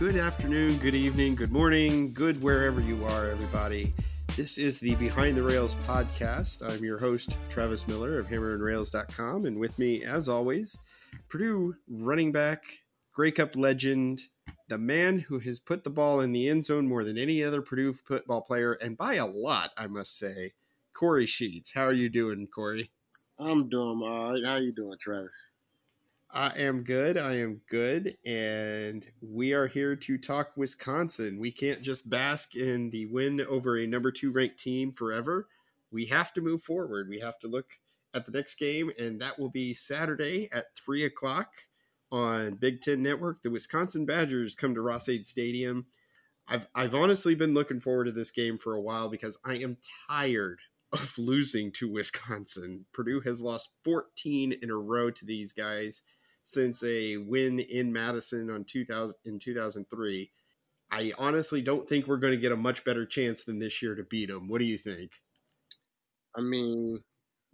Good afternoon, good evening, good morning, good wherever you are, everybody. This is the Behind the Rails podcast. I'm your host, Travis Miller of hammerandrails.com, and with me, as always, Purdue running back, Grey Cup legend, the man who has put the ball in the end zone more than any other Purdue football player, and by a lot, I must say, Kory Sheets. How are you doing, Kory? I'm doing all right. How are you doing, Travis? I am good. I am good. And we are here to talk Wisconsin. We can't just bask in the win over a number two ranked team forever. We have to move forward. We have to look at the next game, and that will be Saturday at three o'clock on Big Ten Network. The Wisconsin Badgers come to Ross-Ade Stadium. I've I've honestly been looking forward to this game for a while because I am tired of losing to Wisconsin. Purdue has lost 14 in a row to these guys since a win in Madison on 2000 in 2003. I honestly don't think we're going to get a much better chance than this year to beat them. What do you think? I mean,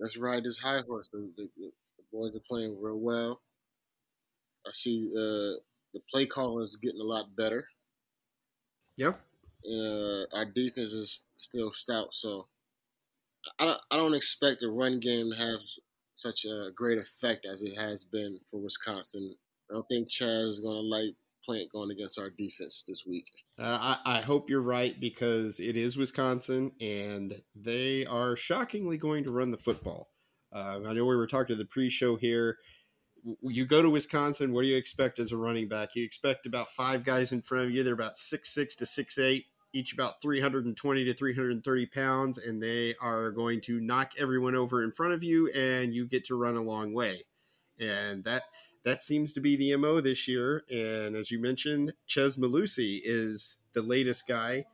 let's ride this high horse. The, the, the boys are playing real well. I see uh, the play calling is getting a lot better. Yep. Uh, our defense is still stout, so I don't, I don't expect the run game to have such a great effect as it has been for Wisconsin. I don't think Chaz is going to like playing going against our defense this week. Uh, I, I hope you're right because it is Wisconsin and they are shockingly going to run the football. Uh, I know we were talking to the pre-show here. You go to Wisconsin. What do you expect as a running back? You expect about five guys in front of you. They're about six six to six eight, each about 320 to 330 pounds, and they are going to knock everyone over in front of you, and you get to run a long way. And that that seems to be the mo this year. And as you mentioned, Chez Mellusi is the latest guy.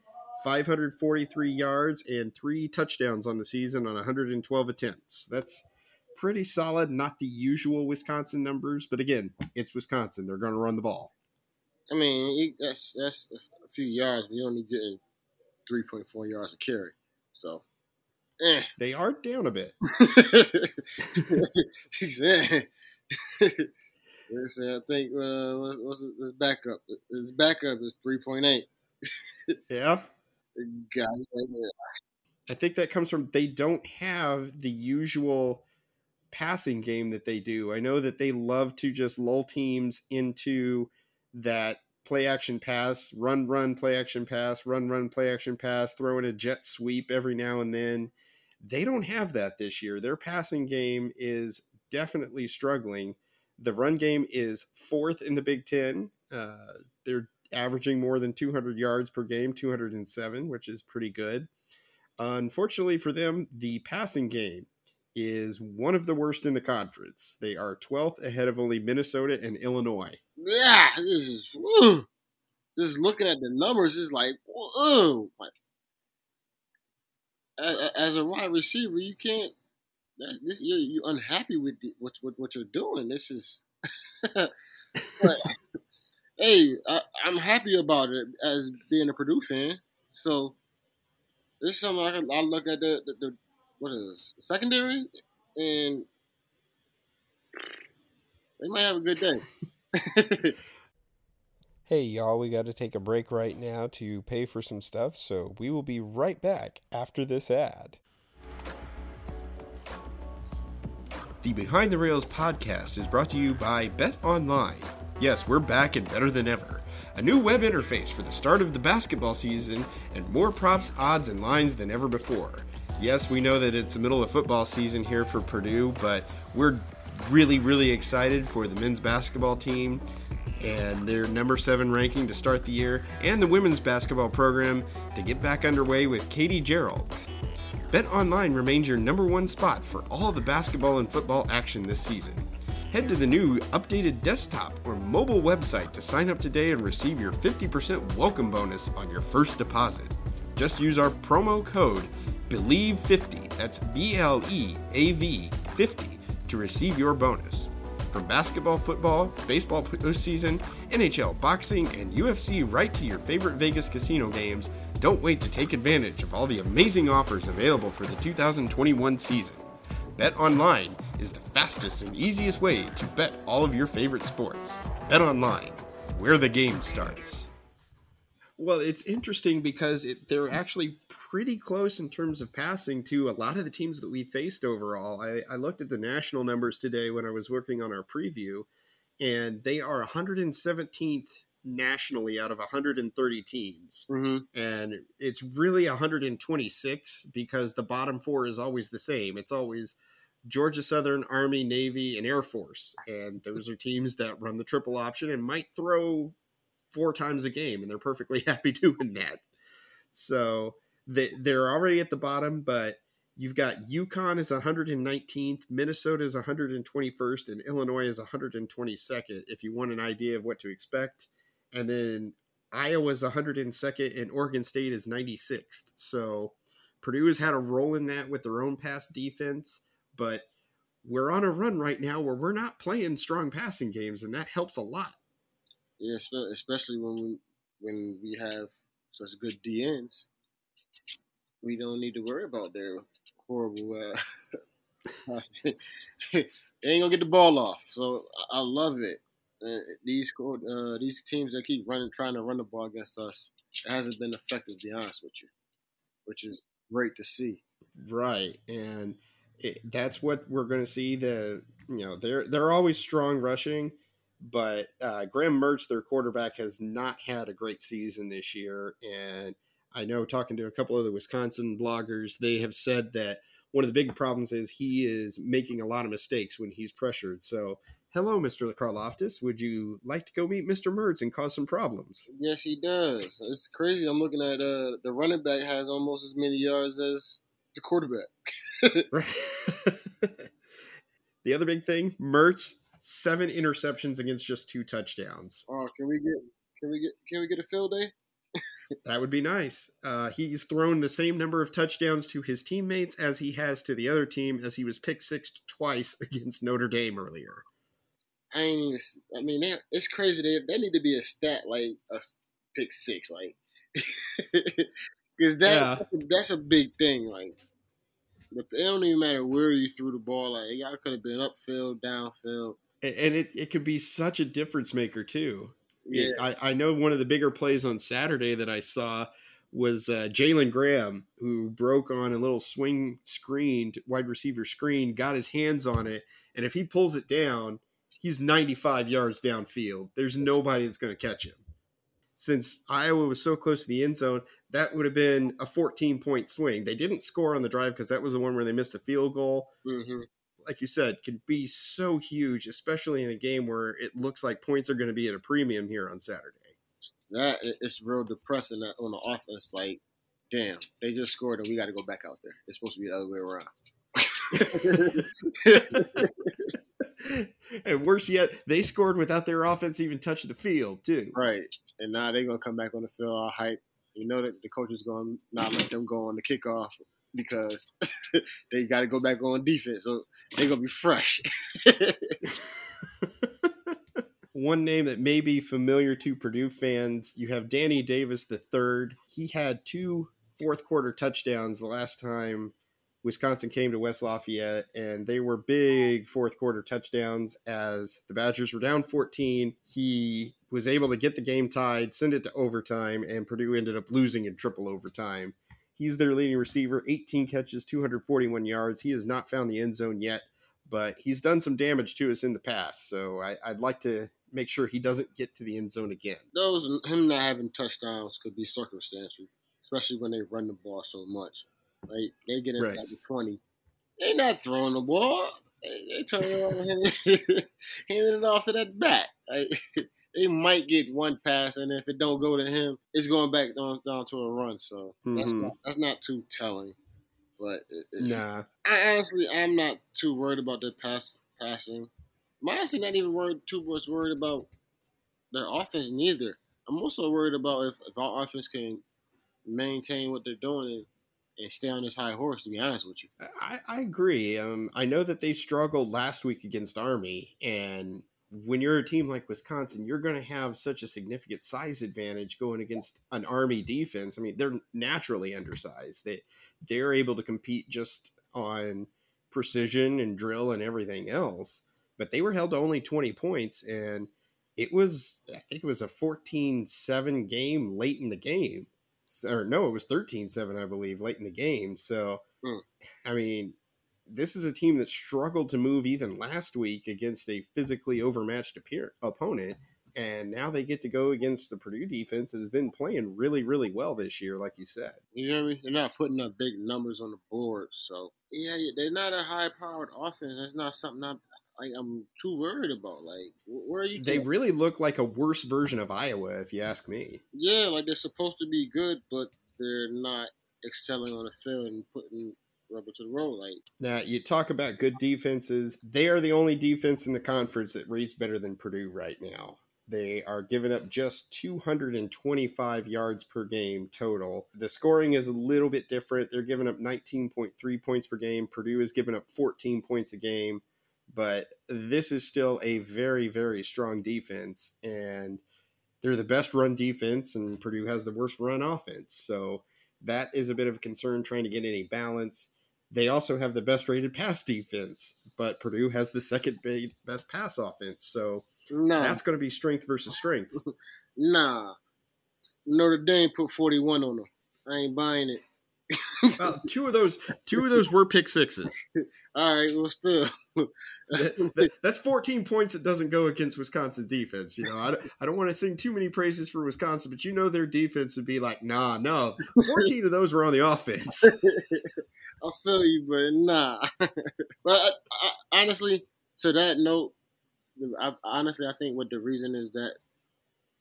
543 yards and three touchdowns on the season on 112 attempts. That's pretty solid. Not the usual Wisconsin numbers, but again, it's Wisconsin. They're going to run the ball. I mean, that's that's a few yards, but you're only getting 3.4 yards a carry. So, eh. They are down a bit. exactly. I think uh, what's, what's his backup? His backup is 3.8. Yeah. God, I think that comes from they don't have the usual passing game that they do. I know that they love to just lull teams into that play action pass, run, run, play action pass, run, run, play action pass, throw in a jet sweep every now and then. They don't have that this year. Their passing game is definitely struggling. The run game is fourth in the Big Ten. Uh, they're averaging more than 200 yards per game, 207, which is pretty good. Unfortunately for them, the passing game is one of the worst in the conference. They are 12th ahead of only Minnesota and Illinois. yeah, this is woo. just looking at the numbers. It's like, a- as a wide receiver, you can't. This you're, you're unhappy with the, what, what what you're doing. This is. but, hey, I, I'm happy about it as being a Purdue fan. So there's something I, I look at the, the, the what is it, secondary, and they might have a good day. Hey, y'all, we got to take a break right now to pay for some stuff, so we will be right back after this ad. The Behind the Rails podcast is brought to you by Bet Online. Yes, we're back and better than ever. A new web interface for the start of the basketball season and more props, odds, and lines than ever before. Yes, we know that it's the middle of football season here for Purdue, but we're really, really excited for the men's basketball team and their number seven ranking to start the year, and the women's basketball program to get back underway with Katie Gearlds. Bet Online remains your number one spot for all the basketball and football action this season. Head to the new updated desktop or mobile website to sign up today and receive your 50% welcome bonus on your first deposit. Just use our promo code BLEAV50, that's B L E A V 50, to receive your bonus. From basketball, football, baseball postseason, NHL, boxing, and UFC right to your favorite Vegas casino games, don't wait to take advantage of all the amazing offers available for the 2021 season. Bet online is the fastest and easiest way to bet all of your favorite sports. Bet online, where the game starts. Well, it's interesting because it, they're actually pretty close in terms of passing to a lot of the teams that we faced overall. I, I looked at the national numbers today when I was working on our preview, and they are 117th nationally out of 130 teams. Mm-hmm. And it's really 126 because the bottom four is always the same. It's always Georgia Southern, Army, Navy, and Air Force. And those are teams that run the triple option and might throw four times a game, and they're perfectly happy doing that. So they, they're already at the bottom, but you've got UConn is 119th, Minnesota is 121st, and Illinois is 122nd, if you want an idea of what to expect. And then Iowa's 102nd, and Oregon State is 96th. So Purdue has had a role in that with their own pass defense, but we're on a run right now where we're not playing strong passing games, and that helps a lot. Yeah, especially when we when we have such good DNs, we don't need to worry about their horrible. Uh, they ain't gonna get the ball off, so I, love it. Uh, these uh, these teams that keep running, trying to run the ball against us, it hasn't been effective. To be honest with you, which is great to see. Right, and it, that's what we're going to see. The you know they're they're always strong rushing, but uh, Graham Mertz, their quarterback, has not had a great season this year. And I know talking to a couple of the Wisconsin bloggers, they have said that one of the big problems is he is making a lot of mistakes when he's pressured. So, hello, Mr. Karlaftis. Would you like to go meet Mr. Mertz and cause some problems? Yes, he does. It's crazy. I'm looking at uh, the running back has almost as many yards as the quarterback. the other big thing, Mertz seven interceptions against just two touchdowns. Oh, can we get can we get can we get a field day? that would be nice. Uh, he's thrown the same number of touchdowns to his teammates as he has to the other team, as he was pick six twice against Notre Dame earlier. I ain't even. I mean, it's crazy. They they need to be a stat like a pick six, like because that yeah. that's a big thing. Like it don't even matter where you threw the ball. Like y'all could have been upfield, downfield and it, it could be such a difference maker too. Yeah. I, I know one of the bigger plays on Saturday that I saw was uh, Jalen Graham, who broke on a little swing screen, wide receiver screen, got his hands on it, and if he pulls it down, he's 95 yards downfield. There's nobody that's going to catch him. Since Iowa was so close to the end zone, that would have been a 14 point swing. They didn't score on the drive because that was the one where they missed the field goal. Mm-hmm like you said, can be so huge, especially in a game where it looks like points are going to be at a premium here on Saturday. That it's real depressing on the offense. Like, damn, they just scored and we got to go back out there. It's supposed to be the other way around. and worse yet, they scored without their offense even touching the field, too. Right. And now they're going to come back on the field all hype. You know that the coach is going to not let them go on the kickoff because they got to go back on defense. So they're going to be fresh. One name that may be familiar to Purdue fans, you have Danny Davis the third. He had two fourth quarter touchdowns the last time Wisconsin came to West Lafayette, and they were big fourth quarter touchdowns as the Badgers were down 14. He was able to get the game tied, send it to overtime, and Purdue ended up losing in triple overtime. He's their leading receiver, 18 catches, 241 yards. He has not found the end zone yet, but he's done some damage to us in the past. So I, would like to make sure he doesn't get to the end zone again. Those him not having touchdowns could be circumstantial, especially when they run the ball so much. Right? They get inside right. the 20. They're not throwing the ball. They, they turn around and handing it off to that back. Like, they might get one pass, and if it don't go to him, it's going back down, down to a run. So mm-hmm. that's not that's not too telling. But it, it, nah, I honestly I'm not too worried about their pass passing. I'm honestly not even worried too much worried about their offense neither. I'm also worried about if, if our offense can maintain what they're doing and, and stay on this high horse. To be honest with you, I, I agree. Um, I know that they struggled last week against Army, and when you're a team like Wisconsin, you're going to have such a significant size advantage going against an Army defense. I mean, they're naturally undersized. They they're able to compete just on precision and drill and everything else, but they were held to only 20 points and it was I think it was a 14-7 game late in the game. Or no, it was 13-7 I believe late in the game. So Mm. I mean, this is a team that struggled to move even last week against a physically overmatched appear- opponent. And now they get to go against the Purdue defense that has been playing really, really well this year, like you said. you know what I mean. They're not putting up big numbers on the board, so yeah, they're not a high-powered offense. That's not something I'm like I'm too worried about. Like, where are you? They taking- really look like a worse version of Iowa, if you ask me. yeah, like they're supposed to be good, but they're not excelling on the field and putting rubber to the road. Like, Now, you talk about good defenses. They are the only defense in the conference that rates better than Purdue right now. They are giving up just 225 yards per game total. The scoring is a little bit different. They're giving up 19.3 points per game. Purdue is giving up 14 points a game. But this is still a very, very strong defense. And they're the best run defense, and Purdue has the worst run offense. So that is a bit of a concern trying to get any balance. They also have the best rated pass defense, but Purdue has the second best pass offense. So nah, that's going to be strength versus strength. nah. Notre Dame put 41 on them. I ain't buying it. well, two of those, two of those were pick sixes. All right, well, still. That- that- that's 14 points that doesn't go against Wisconsin defense. You know, I don't, I don't want to sing too many praises for Wisconsin, but you know their defense would be like, nah, no. 14 of those were on the offense. I feel you, but nah. but I, I, honestly, to that note, I, honestly, I think what the reason is that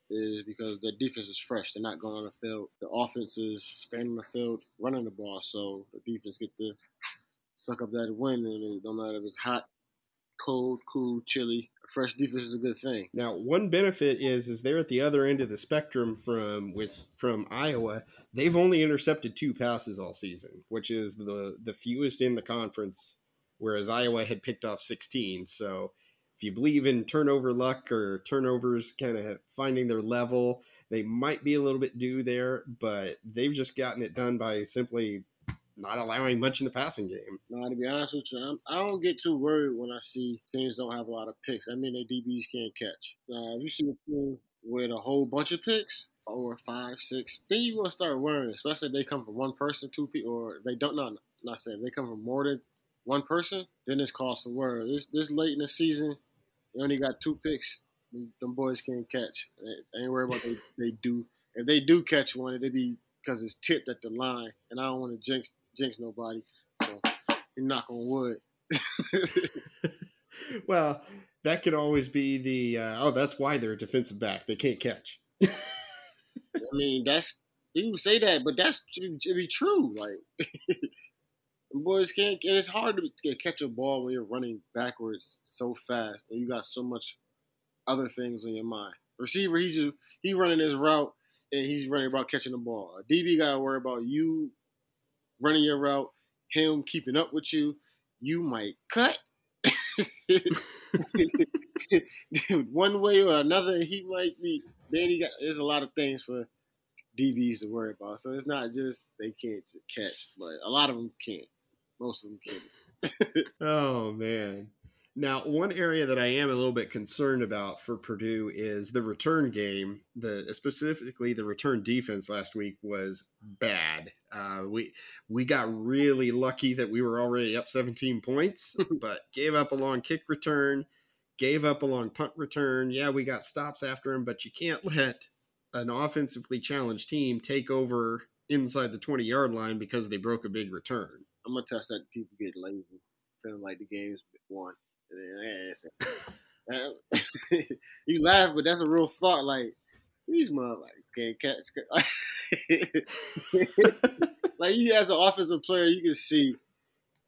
is because the defense is fresh. They're not going on the field. The offense is staying on the field, running the ball, so the defense get to suck up that win, and it don't matter if it's hot, cold, cool, chilly. Fresh defense is a good thing. Now, one benefit is is they're at the other end of the spectrum from with from Iowa. They've only intercepted two passes all season, which is the the fewest in the conference, whereas Iowa had picked off 16. So, if you believe in turnover luck or turnovers kind of finding their level, they might be a little bit due there, but they've just gotten it done by simply not allowing much in the passing game. Now, to be honest with you, I'm, I don't get too worried when I see teams don't have a lot of picks. I mean, their DBs can't catch. Now, if you see a team with a whole bunch of picks, four, five, six, then you gonna start worrying. Especially if they come from one person, two people, or they don't. Not not saying if they come from more than one person, then it's cause for worry. This this late in the season, they only got two picks. Them, boys can't catch. They ain't worried about they they do. If they do catch one, it'd be because it's tipped at the line, and I don't want to jinx jinx nobody. So you knock on wood. well, that could always be the uh, oh, that's why they're a defensive back. They can't catch. I mean, that's people say that, but that's to be, true. Like, boys can't. And it's hard to, catch a ball when you're running backwards so fast, and you got so much other things on your mind. Receiver, he just he running his route, and he's running about catching the ball. A DB got to worry about you running your route, him keeping up with you. You might cut. one way or another, he might be. Then he got. There's a lot of things for DBs to worry about. So it's not just they can't catch, but a lot of them can't. Most of them can't. Oh man. Now, one area that I am a little bit concerned about for Purdue is the return game. The specifically the return defense last week was bad. Uh, we we got really lucky that we were already up 17 points, but gave up a long kick return, gave up a long punt return. Yeah, we got stops after him, but you can't let an offensively challenged team take over inside the 20 yard line because they broke a big return. I'm gonna test that people get lazy, feeling like the game's won. You laugh, but that's a real thought. Like these motherfuckers can't catch. like you, as an offensive player, you can see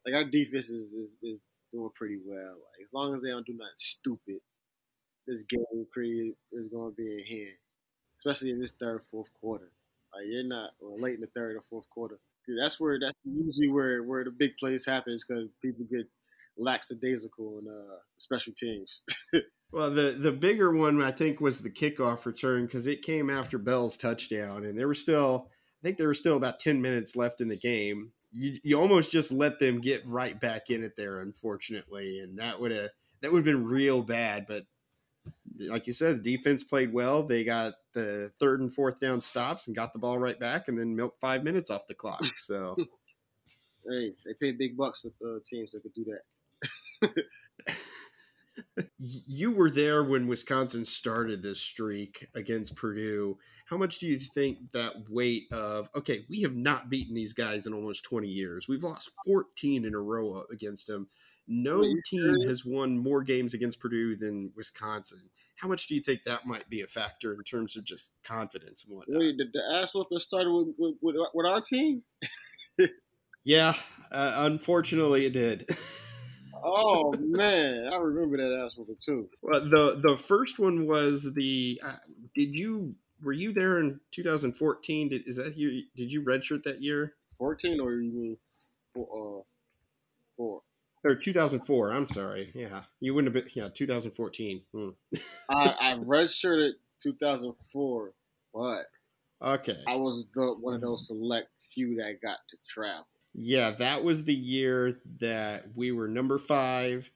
like our defense is, is, is doing pretty well. Like as long as they don't do nothing stupid, this game pretty is going to be in hand. Especially in this third, fourth quarter. Like you're not or late in the third or fourth quarter. That's where that's usually where where the big plays happens because people get lackadaisical in uh, special teams. well, the the bigger one I think was the kickoff return because it came after Bell's touchdown, and there were still I think there were still about ten minutes left in the game. You you almost just let them get right back in it there, unfortunately, and that would have that would have been real bad. But like you said, the defense played well. They got the third and fourth down stops and got the ball right back, and then milked five minutes off the clock. So. hey, they pay big bucks with uh, teams that could do that you were there when Wisconsin started this streak against Purdue. How much do you think that weight of okay, we have not beaten these guys in almost 20 years. We've lost 14 in a row against them. No team has won more games against Purdue than Wisconsin. How much do you think that might be a factor in terms of just confidence and whatnot? Wait, did the ass whooping started with, with, with, with our team? yeah, uh, unfortunately it did. oh man, I remember that ass whooping too. Well, the the first one was the. Uh, did you were you there in 2014? Did is that you? Did you redshirt that year? 14 or you mean four? Uh, four. Or 2004. I'm sorry. Yeah, you wouldn't have been. Yeah, 2014. Hmm. I, I redshirted 2004, but okay, I was the one of those select few that got to travel. Yeah, that was the year that we were number five.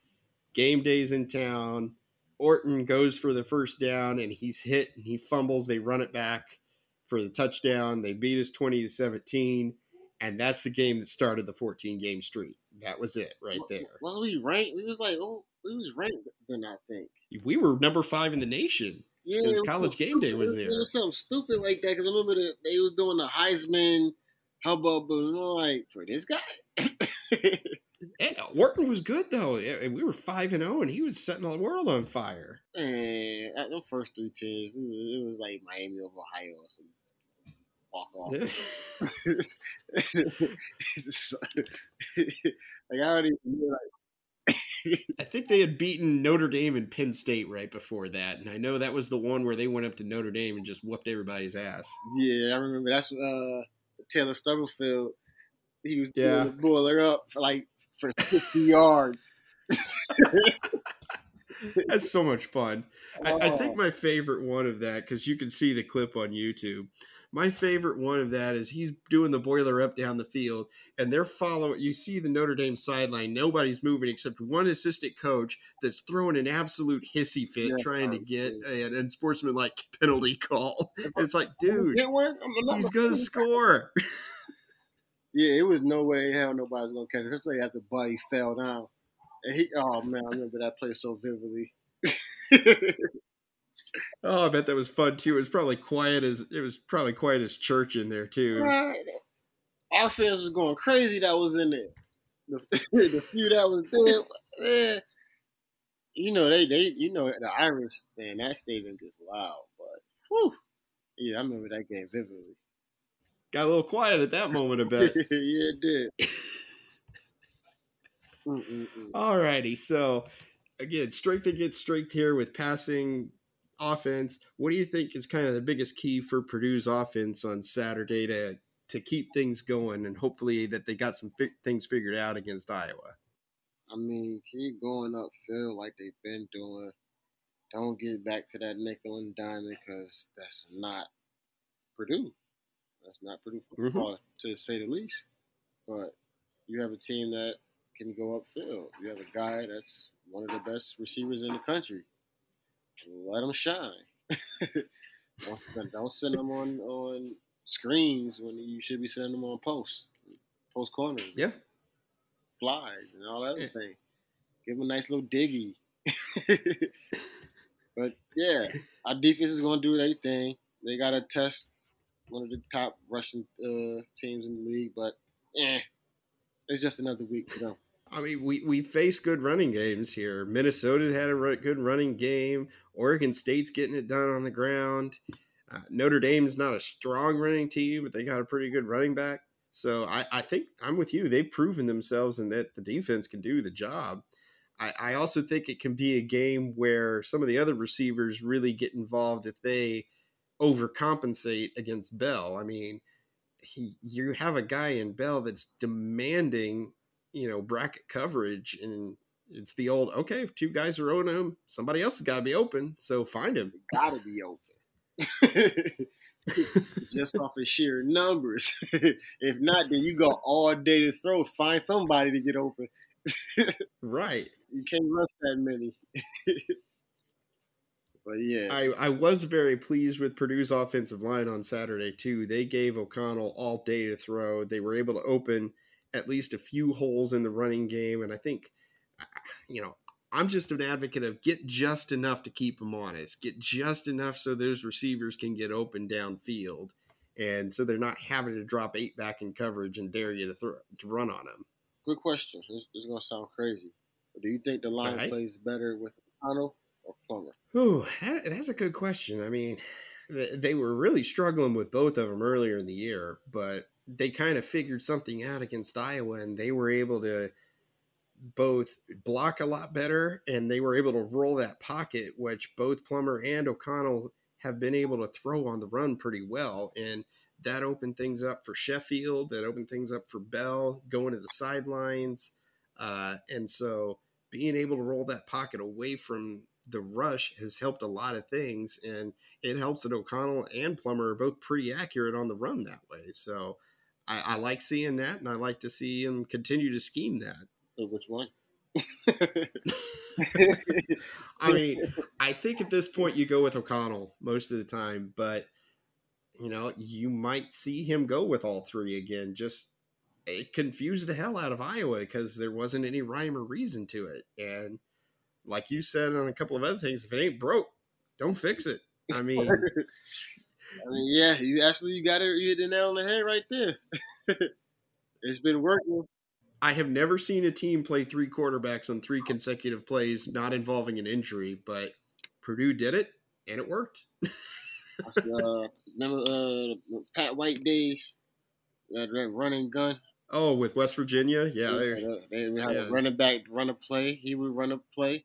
Game days in town. Orton goes for the first down and he's hit and he fumbles. They run it back for the touchdown. They beat us 20 to 17. And that's the game that started the 14 game streak. That was it right there. Was we ranked? We was like, oh, we was ranked then, I think. We were number five in the nation. Yeah, college game day was there. It was something stupid like that because I remember that they was doing the Heisman how about like for this guy? and Orton was good though. and We were five and zero, oh, and he was setting the world on fire. And at the first three teams, it was like Miami of Ohio or some walk off. like I already like. I think they had beaten Notre Dame and Penn State right before that, and I know that was the one where they went up to Notre Dame and just whooped everybody's ass. Yeah, I remember. That's uh, Taylor Stubblefield, he was yeah. the boiler up for like for 50 yards. That's so much fun. I, I, think oh. my favorite one of that, because you can see the clip on YouTube. My favorite one of that is he's doing the boiler up down the field, and they're following. You see the Notre Dame sideline; nobody's moving except one assistant coach that's throwing an absolute hissy fit, yeah, trying to get an unsportsmanlike penalty call. it's like, dude, he's gonna score. yeah, it was no way hell nobody's gonna catch it. Especially after Buddy fell down. And he, oh man, I remember that play so vividly. Oh, I bet that was fun too. It was probably quiet as it was probably quiet as church in there too. Right. Our fans was going crazy that was in there. The, the few that was there, yeah. you know they they you know the Irish man that stadium just loud, but whew, yeah, I remember that game vividly. Got a little quiet at that moment, I bet. yeah, it did. Mm, mm, mm. All righty, so again, strength against strength here with passing offense. What do you think is kind of the biggest key for Purdue's offense on Saturday to to keep things going and hopefully that they got some fi- things figured out against Iowa? I mean, keep going upfield like they've been doing. Don't get back to that nickel and dime because that's not Purdue. That's not Purdue football, mm-hmm. to say the least. But you have a team that can go upfield. You have a guy that's one of the best receivers in the country let them shine. don't, don't send them on on screens when you should be sending them on posts, post corners. Yeah, flies and all that other yeah. thing. Give them a nice little diggy. but yeah, our defense is going to do their thing. They got to test one of the top Russian uh, teams in the league, but eh, it's just another week for them. I mean, we, we face good running games here. Minnesota had a good running game. Oregon State's getting it done on the ground. Uh, Notre Dame's not a strong running team, but they got a pretty good running back. So I, I think I'm with you. They've proven themselves and that the defense can do the job. I, I also think it can be a game where some of the other receivers really get involved if they overcompensate against Bell. I mean, he you have a guy in Bell that's demanding, you know, bracket coverage and it's the old okay, if two guys are owning him, somebody else has got to be open, so find him. Gotta be open. Just off of sheer numbers. if not, then you go all day to throw. Find somebody to get open. right. You can't rush that many. but yeah, I, I was very pleased with Purdue's offensive line on Saturday too. They gave O'Connell all day to throw. They were able to open at least a few holes in the running game, and I think, you know, I'm just an advocate of get just enough to keep them honest, get just enough so those receivers can get open downfield, and so they're not having to drop eight back in coverage and dare you to throw to run on them. good question. This, this is gonna sound crazy. But do you think the line Alright. plays better with O'Connell or Plummer? Ooh, that, that's a good question. I mean, they were really struggling with both of them earlier in the year, but they kind of figured something out against Iowa, and they were able to both block a lot better, and they were able to roll that pocket, which both Plummer and O'Connell have been able to throw on the run pretty well, and that opened things up for Sheffield. That opened things up for Bell going to the sidelines, uh, and so being able to roll that pocket away from the rush has helped a lot of things, and it helps that O'Connell and Plummer are both pretty accurate on the run that way. So I, I like seeing that, and I like to see him continue to scheme that. Which one? I mean, I think at this point you go with O'Connell most of the time, but you know, you might see him go with all three again. Just it confused the hell out of Iowa because there wasn't any rhyme or reason to it. And like you said on a couple of other things, if it ain't broke, don't fix it. I mean, I mean, yeah, you absolutely got it. You hit the nail on the head right there. it's been working. I have never seen a team play three quarterbacks on three consecutive plays, not involving an injury, but Purdue did it and it worked. Uh, remember uh, Pat White days? That, that running gun. Oh, with West Virginia, yeah, Uh, they would have yeah. a running back run a play. He would run a play.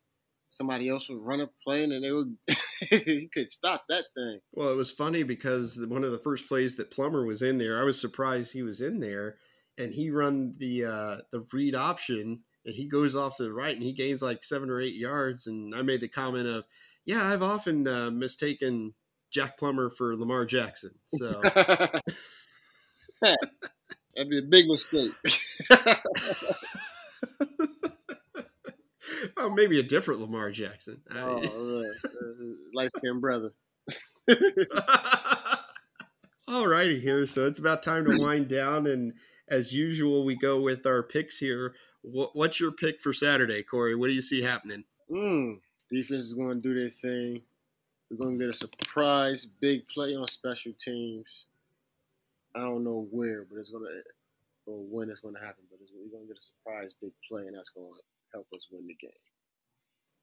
Somebody else would run a play, and they would. he could stop that thing. Well, it was funny because one of the first plays that Plummer was in there, I was surprised he was in there, and he run the uh, the read option, and he goes off to the right, and he gains like seven or eight yards, and I made the comment of, "Yeah, I've often uh, mistaken Jack Plummer for Lamar Jackson." So That'd be a big mistake. oh, maybe a different Lamar Jackson. oh, right. uh, light skinned brother. All righty here. So it's about time to wind down. And as usual, we go with our picks here. What, what's your pick for Saturday, Kory? What do you see happening? Mm, defense is going to do their thing. We're going to get a surprise big play on special teams. I don't know where, but it's going to, or when it's going to happen, but it's, we're going to get a surprise big play, and that's going to help us win the game.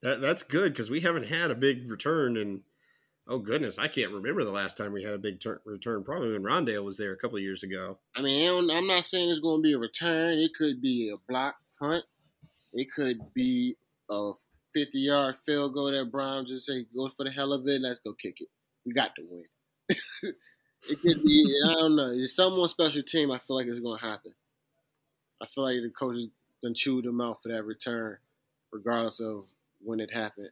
That, that's good because we haven't had a big return. And oh, goodness, I can't remember the last time we had a big tur return. Probably when Rondale was there a couple of years ago. I mean, I'm not saying it's going to be a return. It could be a block punt. It could be a 50 yard field goal that Brown just say, go for the hell of it. Let's go kick it. We got to win. it could be, I don't know. It's some more special team. I feel like it's going to happen. I feel like the coaches done chewed them out for that return, regardless of when it happened.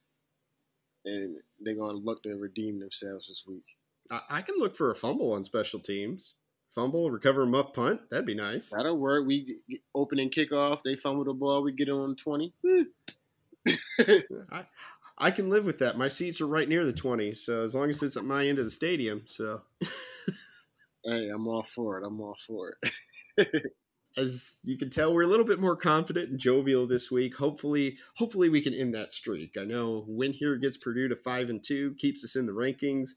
And they're going to look to redeem themselves this week. I, I can look for a fumble on special teams. Fumble, recover a muff punt. That'd be nice. That'll work. We get- get opening kickoff. They fumble the ball. We get it on 20. I, I can live with that. My seats are right near the 20, so as long as it's at my end of the stadium. So, Hey, I'm all for it. I'm all for it. as you can tell, we're a little bit more confident and jovial this week. Hopefully, hopefully we can end that streak. I know win here gets Purdue to five and two, keeps us in the rankings,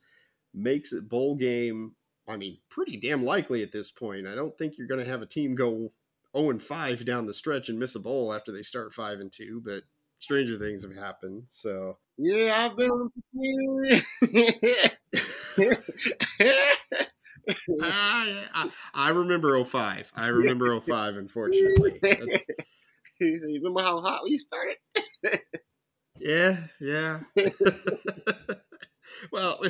makes it bowl game. I mean, pretty damn likely at this point. I don't think you're going to have a team go 0 and 5 down the stretch and miss a bowl after they start 5 and 2, but stranger things have happened. So, Yeah, I've been. I, I remember 05. I remember 05, unfortunately. That's, Remember how hot we started? yeah, yeah. well,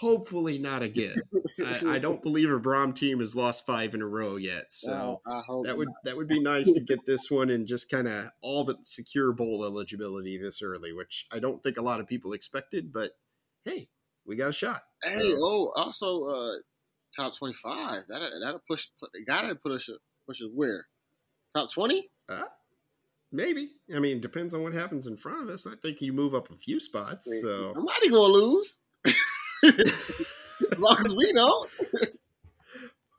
hopefully not again. I, I don't believe a Brohm team has lost five in a row yet. So I hope that would not. that would be nice to get this one and just kind of all but secure bowl eligibility this early, which I don't think a lot of people expected. But hey, we got a shot. Hey, So, oh, also uh, top twenty five. That that'll push. Put, gotta put us push us where? Top twenty? uh, maybe. I mean, depends on what happens in front of us. I think you move up a few spots. So I'm Somebody gonna lose. as long as we don't.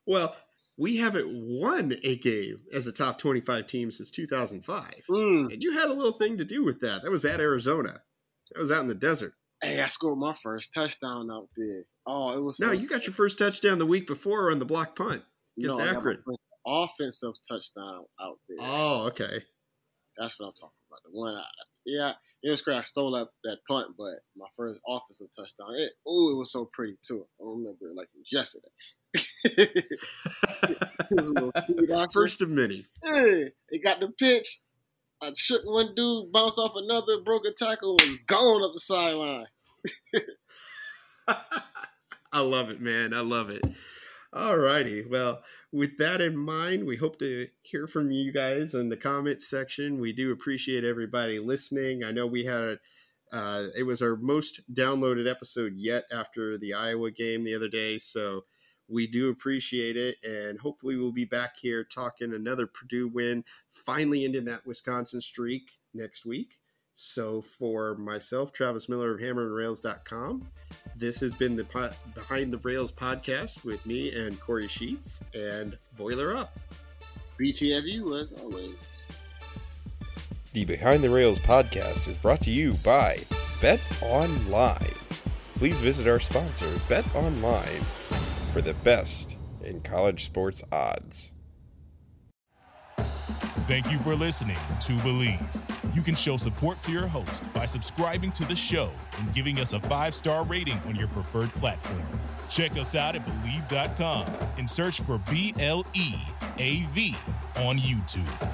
well, we haven't won a game as a top twenty-five team since two thousand five. Mm. And you had a little thing to do with that. That was at Arizona. That was out in the desert. Hey, I scored my first touchdown out there. Oh, it was. No, so- you got your first touchdown the week before on the block punt. no, against my Akron. offensive touchdown out there. Oh, okay. That's what I'm talking about. The one, I, yeah, it was crazy. I stole that, that punt, but my first offensive touchdown. It, oh, it was so pretty too. I remember it like it was yesterday. it was a little. First of many. They got the pitch. I shook one dude, bounced off another, broke a tackle, was gone up the sideline. I love it, man. I love it. All righty. Well, with that in mind, we hope to hear from you guys in the comments section. We do appreciate everybody listening. I know we had uh, it was our most downloaded episode yet after the Iowa game the other day, so we do appreciate it, and hopefully we'll be back here talking another Purdue win, finally ending that Wisconsin streak next week. So for myself, Travis Miller of HammerandRails.com, this has been the po- Behind the Rails podcast with me and Kory Sheets and Boiler Up. BTFU as always. The Behind the Rails podcast is brought to you by Bet Online. Please visit our sponsor, Bet Online, for the best in college sports odds. Thank you for listening to Bleav. You can show support to your host by subscribing to the show and giving us a five star rating on your preferred platform. Check us out at Bleav.com and search for B L E A V on YouTube.